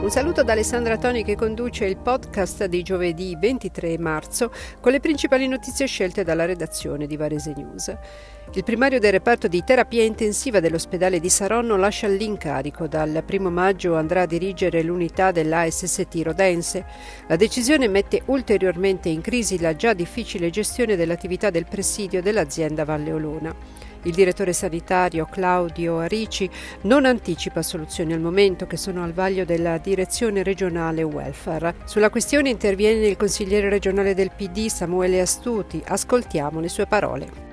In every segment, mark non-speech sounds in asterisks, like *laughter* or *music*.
Un saluto da Alessandra Toni che conduce il podcast di giovedì 23 marzo con le principali notizie scelte dalla redazione di Varese News. Il primario del reparto di terapia intensiva dell'ospedale di Saronno lascia l'incarico. Dal primo maggio andrà a dirigere l'unità dell'ASST Rodense. La decisione mette ulteriormente in crisi la già difficile gestione dell'attività del presidio dell'azienda Valle Olona. Il direttore sanitario Claudio Arici non anticipa soluzioni al momento che sono al vaglio della direzione regionale welfare. Sulla questione interviene il consigliere regionale del PD Samuele Astuti. Ascoltiamo le sue parole.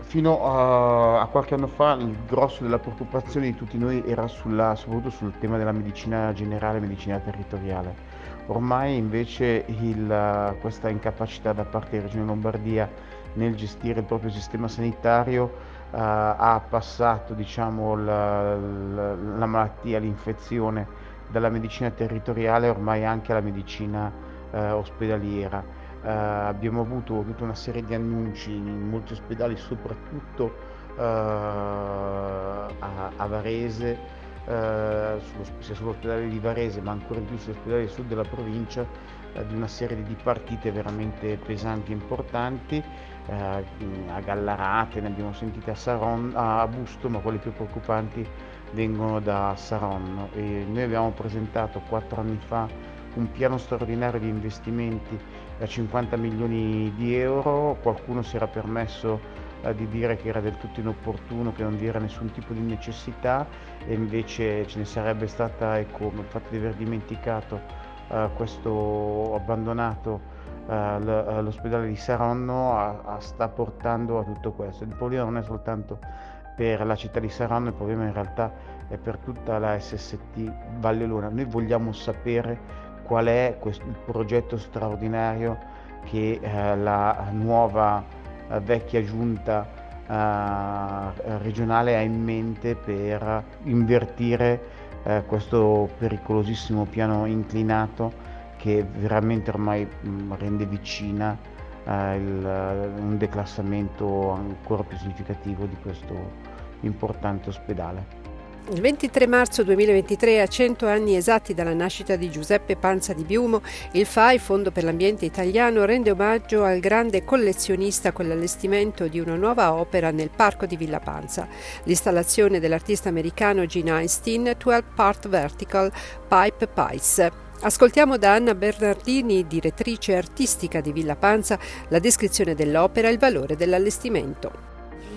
Fino a, a, qualche anno fa il grosso della preoccupazione di tutti noi era sulla, soprattutto sul tema della medicina generale e medicina territoriale. Ormai invece il, questa incapacità da parte della Regione Lombardia nel gestire il proprio sistema sanitario ha passato diciamo, la, la, la, malattia, l'infezione dalla medicina territoriale ormai anche alla medicina uh, ospedaliera. Uh, abbiamo avuto tutta una serie di annunci in molti ospedali, soprattutto a, a, Varese, sullo, sia sull'ospedale di Varese ma ancora di più sull'ospedale del sud della provincia, di una serie di partite veramente pesanti e importanti eh, a Gallarate, ne abbiamo sentite a, Saron, a Busto, ma quelle più preoccupanti vengono da Saronno. E noi abbiamo presentato quattro anni fa un piano straordinario di investimenti da 50 milioni di euro, qualcuno si era permesso eh, di dire che era del tutto inopportuno, che non vi era nessun tipo di necessità e invece ce ne sarebbe stata ecco, il fatto di aver dimenticato eh, questo abbandonato eh, l'ospedale di Saronno a, a sta portando a tutto questo. Il problema non è soltanto per la città di Saronno, il problema in realtà è per tutta la SST Valle Luna. Noi vogliamo sapere qual è questo, il progetto straordinario che eh, la nuova eh, vecchia giunta eh, regionale ha in mente per invertire eh, questo pericolosissimo piano inclinato che veramente ormai mm, rende vicina eh, il, un declassamento ancora più significativo di questo importante ospedale. Il 23 marzo 2023, a 100 anni esatti dalla nascita di Giuseppe Panza di Biumo, il FAI, Fondo per l'Ambiente Italiano, rende omaggio al grande collezionista con l'allestimento di una nuova opera nel parco di Villa Panza. L'installazione dell'artista americano Gene Einstein, 12 Part Vertical Pipe Pies. Ascoltiamo da Anna Bernardini, direttrice artistica di Villa Panza, la descrizione dell'opera e il valore dell'allestimento.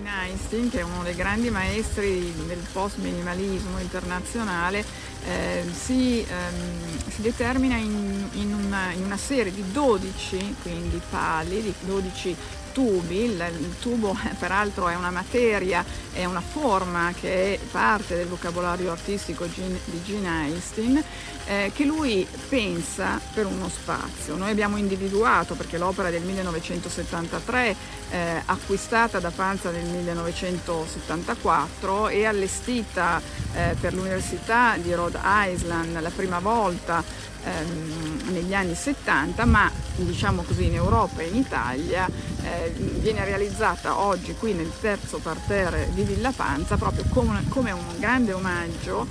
Gene Einstein, che è uno dei grandi maestri del post-minimalismo internazionale, eh, si, ehm, si, determina in, in, una, in, una, serie di 12 quindi pali, di 12 tubi, il, il, tubo *laughs* peraltro è una materia, è una forma che è parte del vocabolario artistico di Gene Einstein, eh, che lui pensa per uno spazio. Noi abbiamo individuato, perché l'opera del 1973, eh, acquistata da Panza nel 1974 e allestita eh, per l'Università di Rhode Island la prima volta ehm, negli anni 70, ma diciamo così in Europa e in Italia eh, viene realizzata oggi qui nel terzo parterre di Villa Panza proprio come, come un grande omaggio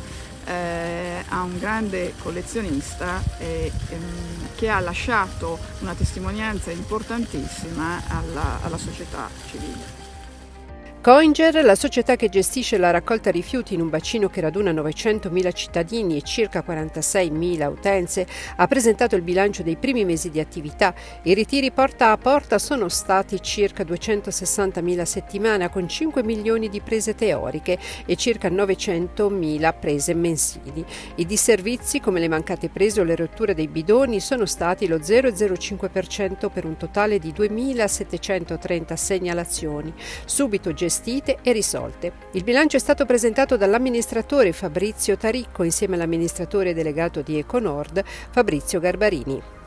eh, a un grande collezionista eh, ehm, che ha lasciato una testimonianza importantissima alla, alla società civile. Coinger, la società che gestisce la raccolta rifiuti in un bacino che raduna 900.000 cittadini e circa 46.000 utenze, ha presentato il bilancio dei primi mesi di attività. I ritiri porta a porta sono stati circa 260.000 a settimana con 5 milioni di prese teoriche e circa 900.000 prese mensili. I disservizi come le mancate prese o le rotture dei bidoni sono stati lo 0,05% per un totale di 2.730 segnalazioni. Subito gestiti gestite e risolte. Il bilancio è stato presentato dall'amministratore Fabrizio Taricco insieme all'amministratore delegato di Econord Fabrizio Garbarini.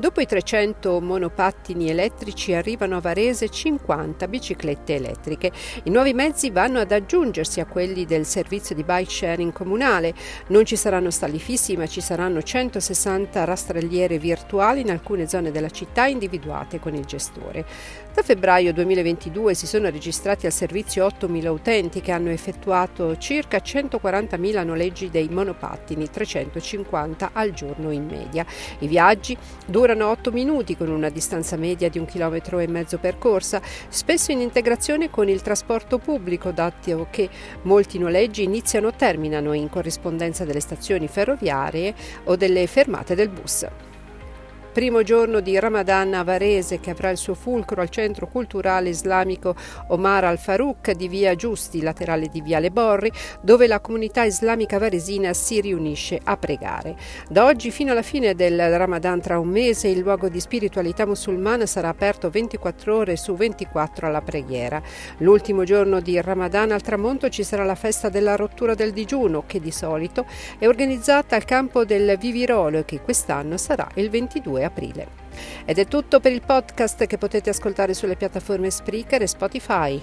Dopo i 300 monopattini elettrici arrivano a Varese 50 biciclette elettriche. I nuovi mezzi vanno ad aggiungersi a quelli del servizio di bike sharing comunale. Non ci saranno stalli fissi, ma ci saranno 160 rastrelliere virtuali in alcune zone della città individuate con il gestore. Da febbraio 2022 si sono registrati al servizio 8.000 utenti che hanno effettuato circa 140.000 noleggi dei monopattini, 350 al giorno in media. I viaggi durano durano 8 minuti con una distanza media di un chilometro e mezzo percorsa, spesso in integrazione con il trasporto pubblico, dato che molti noleggi iniziano o terminano in corrispondenza delle stazioni ferroviarie o delle fermate del bus. Primo giorno di Ramadan a Varese che avrà il suo fulcro al centro culturale islamico Omar al-Farouk di via Giusti, laterale di Viale Borri, dove la comunità islamica varesina si riunisce a pregare. Da oggi fino alla fine del Ramadan tra un mese il luogo di spiritualità musulmana sarà aperto 24 ore su 24 alla preghiera. L'ultimo giorno di Ramadan al tramonto ci sarà la festa della rottura del digiuno che di solito è organizzata al campo del Vivirolo e che quest'anno sarà il 22 2 aprile. Ed è tutto per il podcast che potete ascoltare sulle piattaforme Spreaker e Spotify.